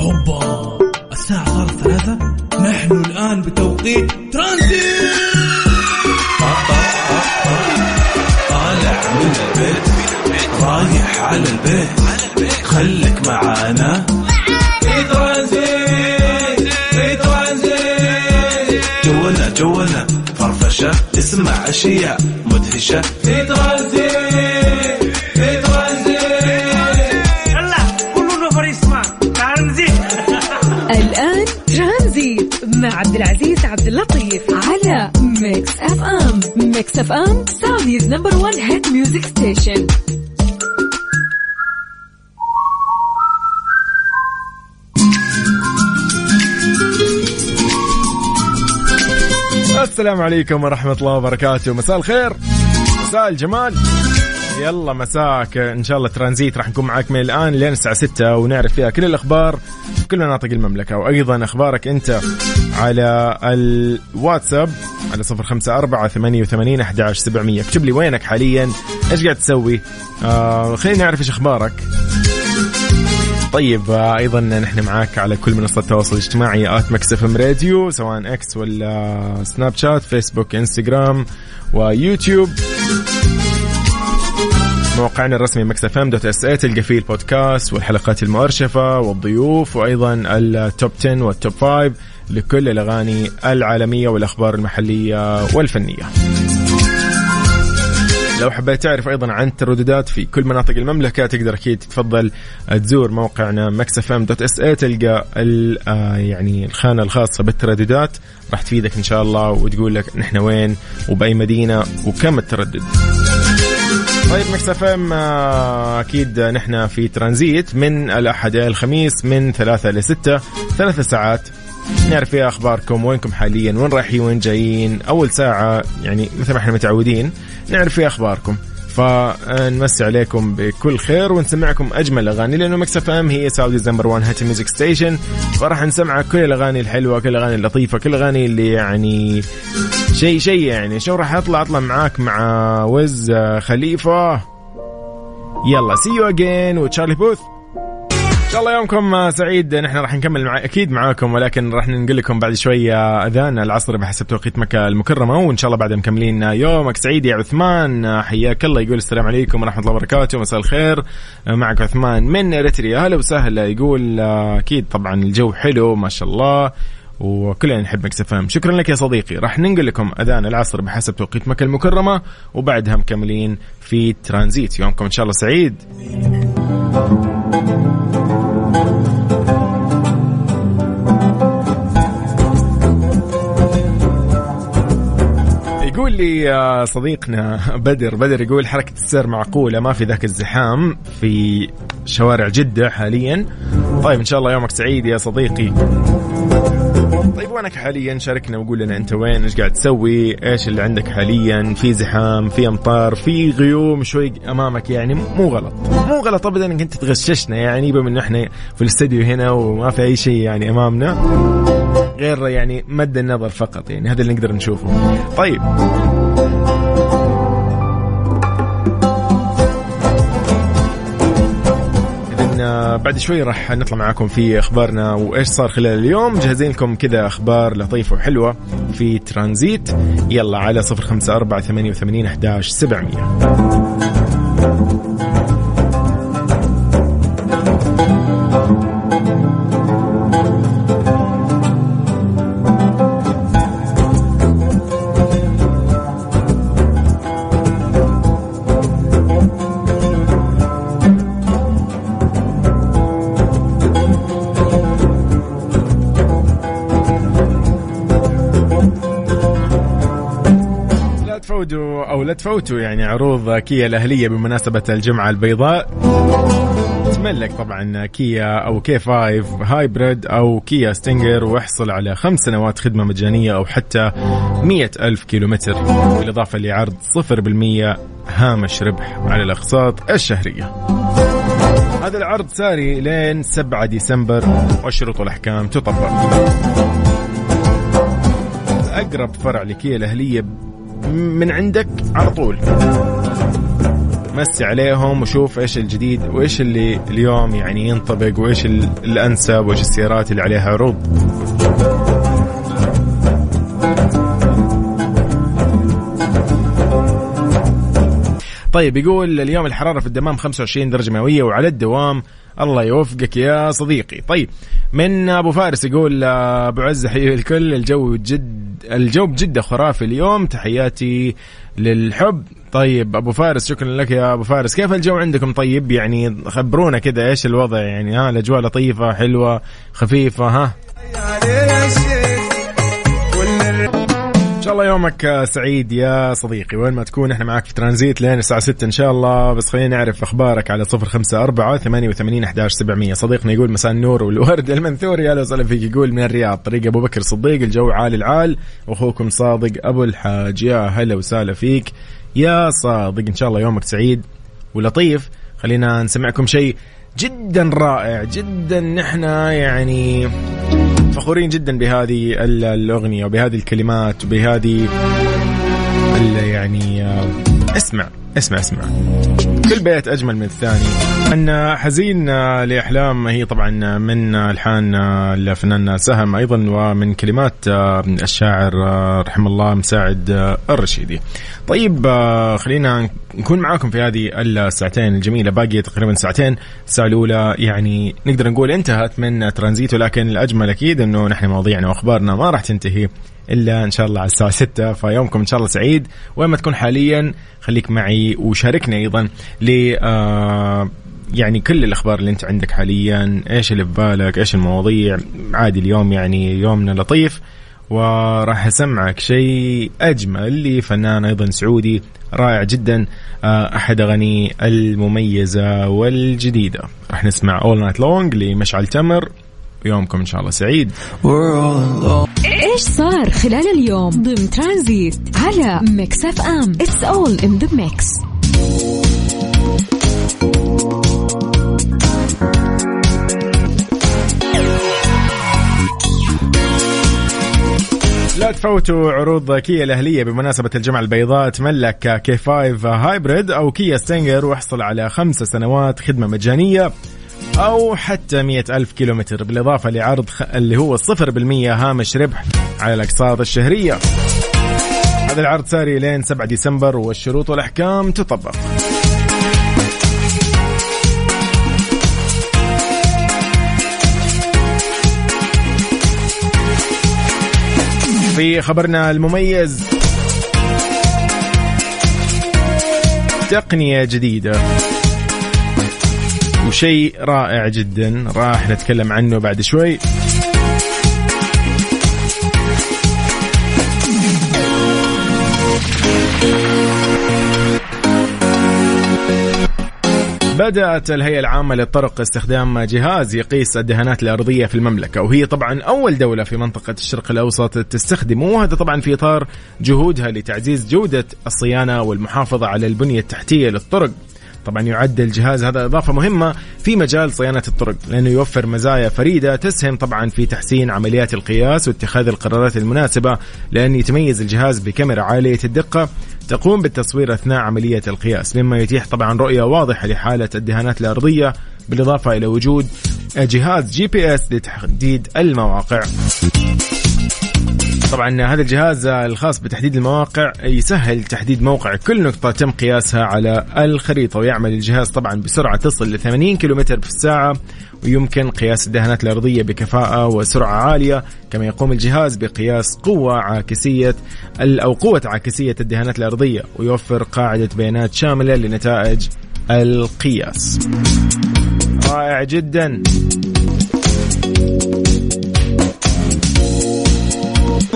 أوبا الساعة صارت ثلاثة. نحن الآن بتوقيت ترانزيت. طالع من البيت رايح على البيت. خليك معانا. في ترانزيت في ترانزيت. جولنا جولنا فرفشة اسمع أشياء مدهشة. في ترانزيت. الآن ترانزيت مع عبد العزيز عبد اللطيف على Mix FM. Mix FM Saudi's number 1 hit music station. السلام عليكم ورحمة الله وبركاته. مساء الخير. مساء الجمال. يلا مساك. إن شاء الله ترانزيت راح نكون معاك من الآن لين الساعة 6 ونعرف فيها كل الأخبار في كل مناطق المملكة. وأيضا أخبارك أنت على الواتساب على 054 88 11 700 اكتب لي وينك حاليا؟ إيش قاعد تسوي؟ آه خليني نعرف إيش أخبارك. طيب آه، أيضا نحن معاك على كل منصات التواصل الاجتماعي at Mix FM Radio سواء X ولا Snapchat فيسبوك إنستغرام ويوتيوب. موقعنا الرسمي mixfm dot sa تلقى فيه البودكاست والحلقات المؤرشفة والضيوف وأيضا ال top 10 وال top 5 لكل الأغاني العالمية والأخبار المحلية والفنية. لو حبيت تعرف أيضا عن الترددات في كل مناطق المملكة تقدر أكيد تفضل تزور موقعنا mixfm.sa تلقى ال- آه يعني الخانة الخاصة بالترددات راح تفيدك إن شاء الله وتقول لك نحن وين وبأي مدينة وكم التردد. طيب Mix FM آه، أكيد نحن في ترانزيت من الأحد إلى الخميس من ثلاثة ل 6 ثلاث ساعات. نعرف فيها أخباركم وينكم حاليا وين رايحين وين جايين؟ أول ساعة يعني مثل ما إحنا متعودين نعرف فيها أخباركم. فنمسي عليكم بكل خير ونسمعكم أجمل الاغاني لأنه Mix FM هي Saudi's number 1 hit music station فراح نسمعك كل الأغاني الحلوة كل الأغاني اللطيفة كل الأغاني اللي يعني شيء شيء يعني. شو راح اطلع أطلع معاك مع Wiz Khalifa. يلا See You Again و Charlie Puth إن شاء الله يومكم سعيد. نحن راح نكمل مع أكيد معاكم ولكن راح ننقل لكم بعد شوية أذان العصر بحسب توقيت مكة المكرمة وإن شاء الله بعد مكملين يومك. سعيد يا عثمان حياك الله. يقول السلام عليكم ورحمة الله وبركاته. مساء الخير. معك عثمان من اريتريا هلا وسهلا. يقول أكيد طبعا الجو حلو ما شاء الله وكلنا نحب مكس شكرا لك يا صديقي. راح ننقل لكم أذان العصر بحسب توقيت مكة المكرمة وبعدها مكملين في ترانزيت. يومكم إن شاء الله سعيد. يقول لي صديقنا بدر بدر يقول حركة السير معقولة ما في ذاك الزحام في شوارع جدة حاليا. طيب إن شاء الله يومك سعيد يا صديقي. طيب وينك حاليا؟ شاركنا وقول لنا أنت وين إيش قاعد تسوي إيش اللي عندك حاليا؟ في زحام في أمطار في غيوم شوي أمامك يعني مو غلط. مو غلط ابدا إنك أنت تغششنا يعني بما انه إحنا في الاستديو هنا وما في أي شيء يعني أمامنا. غير يعني مد النظر فقط يعني هذا اللي نقدر نشوفه. طيب. آه، بعد شوي راح نطلع معاكم في أخبارنا وإيش صار خلال اليوم. مجهزين لكم كذا أخبار لطيفة وحلوة في ترانزيت. يلا على 054 88 11 700 تفوتوا أو لا تفوتوا يعني عروض كيا الأهلية بمناسبة الجمعة البيضاء. تملك طبعا كيا أو K5 hybrid أو كيا ستينجر واحصل على خمس سنوات خدمة مجانية أو حتى مية ألف كيلومتر. بالإضافة لعرض 0% هامش ربح على الأقساط الشهرية. هذا العرض ساري لين 7 ديسمبر والشروط والاحكام تطبق. أقرب فرع لكيا الأهلية من عندك على طول. مسي عليهم وشوف إيش الجديد وإيش اللي اليوم يعني ينطبق وإيش الأنسب وإيش السيارات اللي عليها عروض. طيب يقول اليوم الحرارة في الدمام 25 درجة مئوية وعلى الدوام. الله يوفقك يا صديقي. طيب من أبو فارس يقول أبو عز حي الكل الجو جد الجو بجدة خرافي اليوم. تحياتي للحب. طيب أبو فارس شكرا لك يا أبو فارس. كيف الجو عندكم؟ طيب يعني خبرونا كذا إيش الوضع؟ يعني ها الأجواء لطيفة حلوة خفيفة ها؟ شاء الله يومك سعيد يا صديقي. وين ما تكون إحنا معك في ترانزيت لين الساعة 6 إن شاء الله. بس خلينا نعرف أخبارك على 054 88 11 700 صديقنا يقول مساء النور والورد المنثوري أهلا وسهلا فيك. يقول من الرياض طريق أبو بكر صديق الجو عالي العال واخوكم صادق أبو الحاج. يا هلا وسهلا فيك. يا صادق إن شاء الله يومك سعيد ولطيف. خلينا نسمعكم شيء جدا رائع جدا نحن يعني فخورين جدا بهذه الأغنية وبهذه الكلمات وبهذه يعني آه، اسمع. اسمع اسمع. كل بيت أجمل من الثاني. أن حزين لأحلام هي طبعا من ألحان الفنان سهم أيضا ومن كلمات الشاعر رحمه الله مساعد الرشيدي. طيب خلينا نكون معاكم في هذه الساعتين الجميلة. باقي تقريبا ساعتين الساعة الأولى يعني نقدر نقول انتهت من ترانزيت ولكن الأجمل أكيد إنه نحن مواضيعنا وأخبارنا ما راح تنتهي إلا إن شاء الله على الساعة 6 فيومكم إن شاء الله سعيد. وين ما تكون حاليا خليك معي وشاركني أيضا ل آه يعني كل الأخبار اللي أنت عندك حاليا. إيش اللي في بالك؟ إيش المواضيع؟ عادي اليوم يعني يومنا لطيف. وراح أسمعك شيء أجمل لفنان أيضا سعودي رائع جدا آه، أحد أغاني المميزة والجديدة. راح نسمع All Night Long لمشعل تمر. يومكم إن شاء الله سعيد. إيش صار خلال اليوم؟ ضمن ترانزيت على Mix FM. It's all in the mix لا تفوتوا عروض كيا الأهلية بمناسبة الجمعة البيضاء. تملك K5 hybrid أو كيا ستينجر واحصل على خمس سنوات خدمة مجانية. أو حتى مئة ألف كيلومتر بالإضافة لعرض اللي هو الصفر بالمية هامش ربح على الأقساط الشهرية. هذا العرض ساري لين 7 ديسمبر والشروط والأحكام تطبق. في خبرنا المميز تقنية جديدة. وشيء رائع جدا. راح نتكلم عنه بعد شوي. بدأت الهيئة العامة للطرق استخدام جهاز يقيس الدهانات الأرضية في المملكة وهي طبعا أول دولة في منطقة الشرق الأوسط تستخدمه. وهذا طبعا في إطار جهودها لتعزيز جودة الصيانة والمحافظة على البنية التحتية للطرق. طبعا يعد الجهاز. هذا إضافة مهمة في مجال صيانة الطرق لأنه يوفر مزايا فريدة تسهم طبعا في تحسين عمليات القياس واتخاذ القرارات المناسبة لأن يتميز الجهاز بكاميرا عالية الدقة تقوم بالتصوير أثناء عملية القياس مما يتيح طبعا رؤية واضحة لحالة الدهانات الأرضية بالإضافة إلى وجود جهاز GPS لتحديد المواقع. طبعا هذا الجهاز الخاص بتحديد المواقع يسهل تحديد موقع كل نقطة تم قياسها على الخريطة ويعمل الجهاز طبعا بسرعة تصل ل 80 كم في الساعة ويمكن قياس الدهانات الأرضية بكفاءة وسرعة عالية كما يقوم الجهاز بقياس قوة عاكسية أو قوة عاكسية الدهانات الأرضية ويوفر قاعدة بيانات شاملة لنتائج القياس. رائع جدا.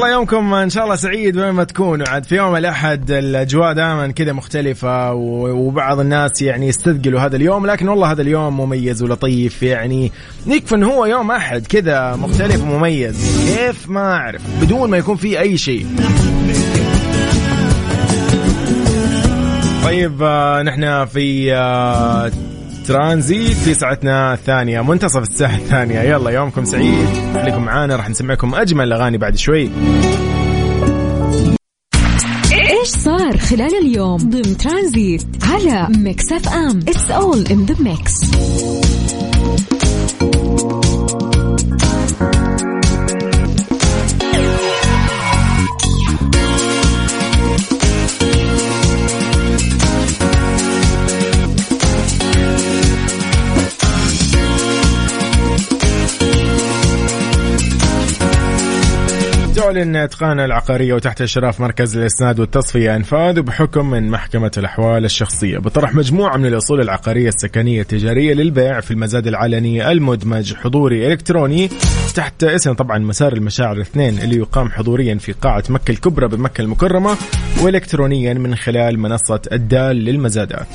الله يومكم إن شاء الله سعيد وين ما تكونوا. عاد في يوم الأحد الأجواء دائما كذا مختلفة وبعض الناس يعني يستثقلوا هذا اليوم لكن والله هذا اليوم مميز ولطيف. يعني يكفي انه هو يوم أحد كذا مختلف ومميز. كيف ما أعرف بدون ما يكون في أي شيء. طيب آه، نحن في آه، ترانزيت في ساعتنا الثانية منتصف الساعة الثانية. يلا يومكم سعيد. خليكم معانا راح نسمعكم أجمل الأغاني بعد شوي. إيش صار خلال اليوم ضمن ترانزيت على ميكس أف أم؟ it's all in the mix تعلن إتقان العقارية وتحت إشراف مركز الإسناد والتصفية انفاذ وبحكم من محكمة الأحوال الشخصية بطرح مجموعة من الأصول العقارية السكنية التجارية للبيع في المزاد العلني المدمج حضوري إلكتروني تحت إسم طبعا مسار المشاعر الاثنين اللي يقام حضوريا في قاعة مكة الكبرى بمكة المكرمة والكترونيا من خلال منصة الدال للمزادات.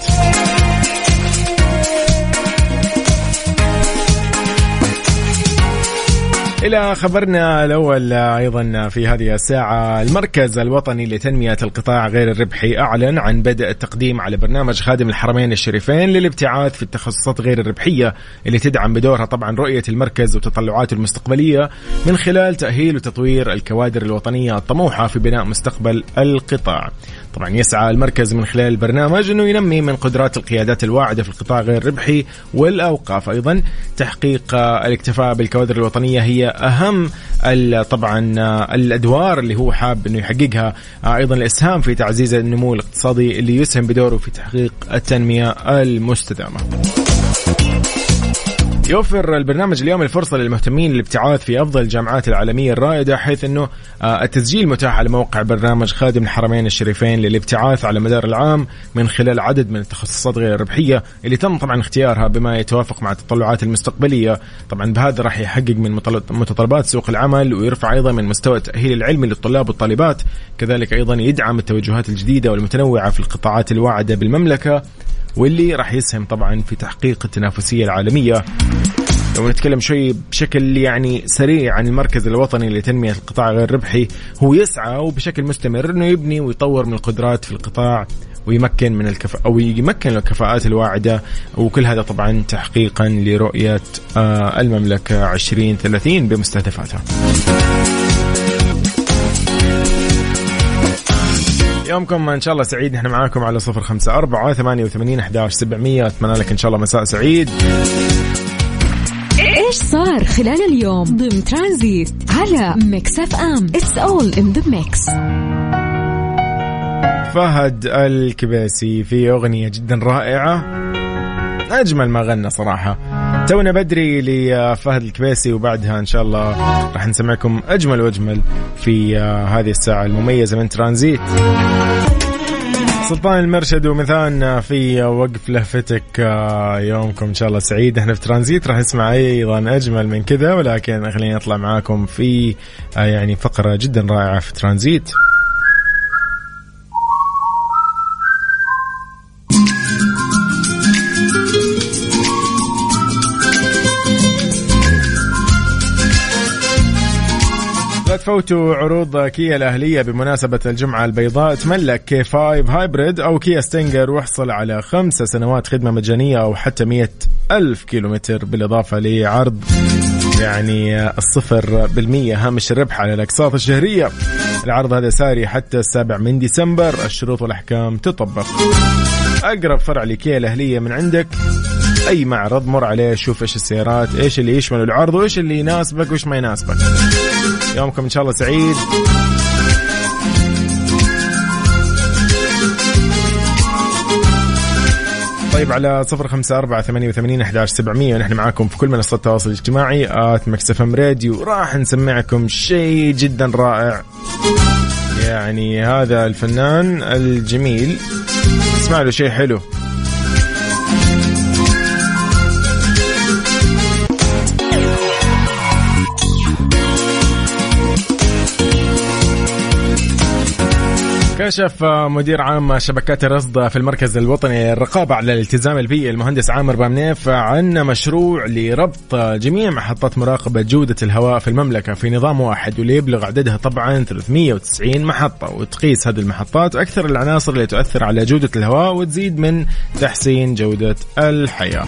إلى خبرنا الأول أيضا في هذه الساعة. المركز الوطني لتنمية القطاع غير الربحي أعلن عن بدء التقديم على برنامج خادم الحرمين الشريفين للابتعاث في التخصصات غير الربحية اللي تدعم بدورها. طبعا رؤية المركز وتطلعاته المستقبلية من خلال تأهيل وتطوير الكوادر الوطنية الطموحة في بناء مستقبل القطاع. طبعا يسعى المركز من خلال البرنامج أنه ينمي من قدرات القيادات الواعدة في القطاع غير الربحي والأوقاف أيضا تحقيق الاكتفاء بالكوادر الوطنية هي أهم طبعا الأدوار اللي هو حاب إنه يحققها أيضا الإسهام في تعزيز النمو الاقتصادي اللي يسهم بدوره في تحقيق التنمية المستدامة. يوفر البرنامج اليوم الفرصة للمهتمين للابتعاث في أفضل الجامعات العالمية الرائدة حيث أنه آه، التسجيل متاح على موقع برنامج خادم الحرمين الشريفين للابتعاث على مدار العام من خلال عدد من التخصصات غير الربحية اللي تم طبعا اختيارها بما يتوافق مع التطلعات المستقبلية. طبعا بهذا راح يحقق من متطلبات سوق العمل ويرفع أيضا من مستوى التأهيل العلمي للطلاب والطالبات. كذلك أيضا يدعم التوجهات الجديدة والمتنوعة في القطاعات الواعدة بالمملكة. واللي راح يسهم طبعا في تحقيق التنافسية العالمية. لو نتكلم شوي بشكل يعني سريع عن المركز الوطني لتنمية القطاع غير الربحي هو يسعى وبشكل مستمر إنه يبني ويطور من القدرات في القطاع ويمكن من الكفاءة أو يمكن الكفاءات الواعدة. وكل هذا طبعا تحقيقا لرؤية آه، المملكة 2030 بمستهدفاتها. يومكم إن شاء الله سعيد. نحن معاكم على صفر خمسة أربعة ثمانية وثمانين أحداش سبعمية. أتمنى لك إن شاء الله مساء سعيد. إيش صار خلال اليوم؟ ضمن ترانزيت على ميكس اف ام. it's all in the mix فهد الكباسي في أغنية جدا رائعة. أجمل ما غنى صراحة. تونا بدري لفهد الكبيسي وبعدها إن شاء الله راح نسمعكم أجمل وأجمل في هذه الساعة المميزة من ترانزيت. سلطان المرشد ومثان في وقف لهفتك يومكم إن شاء الله سعيد. إحنا في ترانزيت راح نسمع أيضا أجمل من كذا ولكن خليني أطلع معاكم في يعني فقرة جدا رائعة في ترانزيت. تفوتوا عروض كيا الأهلية بمناسبة الجمعة البيضاء. تملك K5 hybrid أو كيا ستينجر واحصل على خمسة سنوات خدمة مجانية أو حتى مية ألف كيلومتر بالإضافة لعرض يعني الصفر بالمية هامش الربح على الأقساط الشهرية. العرض هذا ساري حتى السابع من ديسمبر. الشروط والأحكام تطبق. أقرب فرع لكيا الأهلية من عندك. أي معرض مر عليه شوف إيش السيارات إيش اللي يشمل العرض وإيش اللي يناسبك وإيش ما يناسبك. يومكم إن شاء الله سعيد. طيب على صفر خمسة أربعة ثمانية وثمانين أحداش سبعمية ونحن معاكم في كل منصات التواصل الاجتماعي آت مكسفم راديو. راح نسمعكم شيء جدا رائع. يعني هذا الفنان الجميل. اسمع له شيء حلو. كشف مدير عام شبكات الرصد في المركز الوطني للرقابة على الالتزام البيئي المهندس عامر بامنيف عن مشروع لربط جميع محطات مراقبة جودة الهواء في المملكة في نظام واحد واللي يبلغ عددها طبعا 390 محطة وتقيس هذه المحطات أكثر العناصر اللي تؤثر على جودة الهواء وتزيد من تحسين جودة الحياة.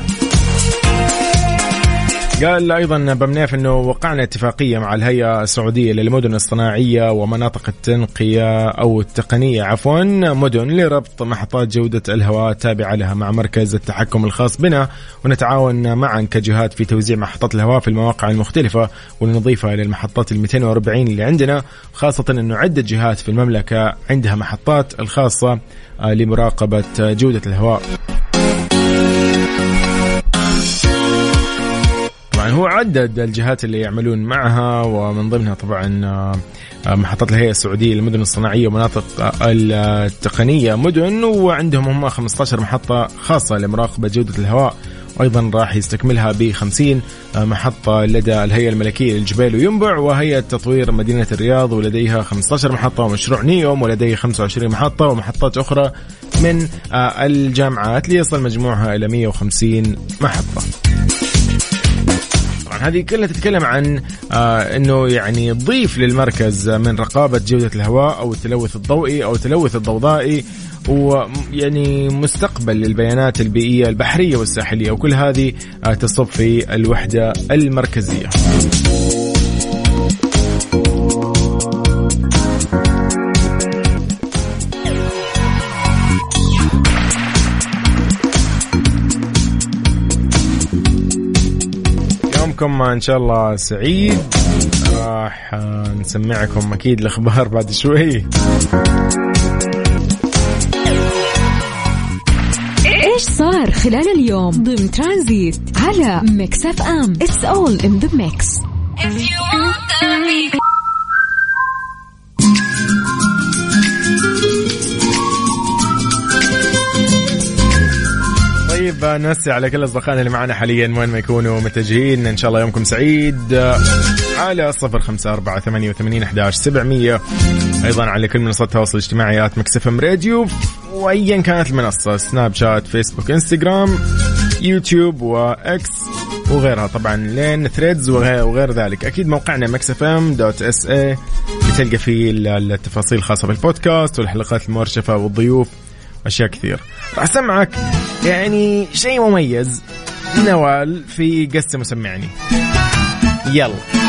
قال أيضا بمنيف إنه وقعنا اتفاقية مع الهيئة السعودية للمدن الصناعية ومناطق التنقية أو التقنية عفوا مدن لربط محطات جودة الهواء التابعه لها مع مركز التحكم الخاص بنا ونتعاون معا كجهات في توزيع محطات الهواء في المواقع المختلفة ولنضيفها إلى المحطات ال 240 اللي عندنا خاصة إنه عدة جهات في المملكة عندها محطات الخاصة آه، لمراقبة جودة الهواء. طبعا هو عدد الجهات اللي يعملون معها ومن ضمنها طبعا آه، محطات الهيئة السعودية للمدن الصناعية ومناطق التقنية مدن وعندهم هم 15 محطة خاصة لمراقبة جودة الهواء وأيضا راح يستكملها ب 50 محطة لدى الهيئة الملكية للجبال وينبع وهيئه تطوير مدينة الرياض ولديها 15 محطة ومشروع نيوم ولديه 25 محطة ومحطات أخرى من آه، الجامعات ليصل مجموعها إلى 150 محطة. هذه كلها تتكلم عن آه إنه يعني تضيف للمركز من رقابة جودة الهواء أو التلوث الضوئي أو التلوث الضوضائي ويعني مستقبل للبيانات البيئية البحرية والساحلية وكل هذه آه تصب في الوحدة المركزية. يومكم إن شاء الله سعيد. راح نسمعكم أكيد الأخبار بعد شوي. إيش صار خلال اليوم ضمن ترانزيت على ميكس أف أم؟ it's all in the mix طيب نمسي على كل أصدقائنا اللي معنا حاليا وين ما يكونوا متجهين. إن شاء الله يومكم سعيد. على صفر خمسة أربعة ثمانية وثمانين أحداش سبعمية. أيضا على كل منصات التواصل الاجتماعي at Mix FM Radio. وأيا كانت المنصة سناب شات فيسبوك إنستغرام يوتيوب وإكس. وغيرها طبعا لين Threads وغير, وغير ذلك. أكيد موقعنا Mix FM dot SA بتلقى فيه التفاصيل الخاصة بالبودكاست والحلقات المرشفة والضيوف. أشياء كثير. راح أسمعك. يعني شيء مميز. نوال في قسم وسمعني يلا.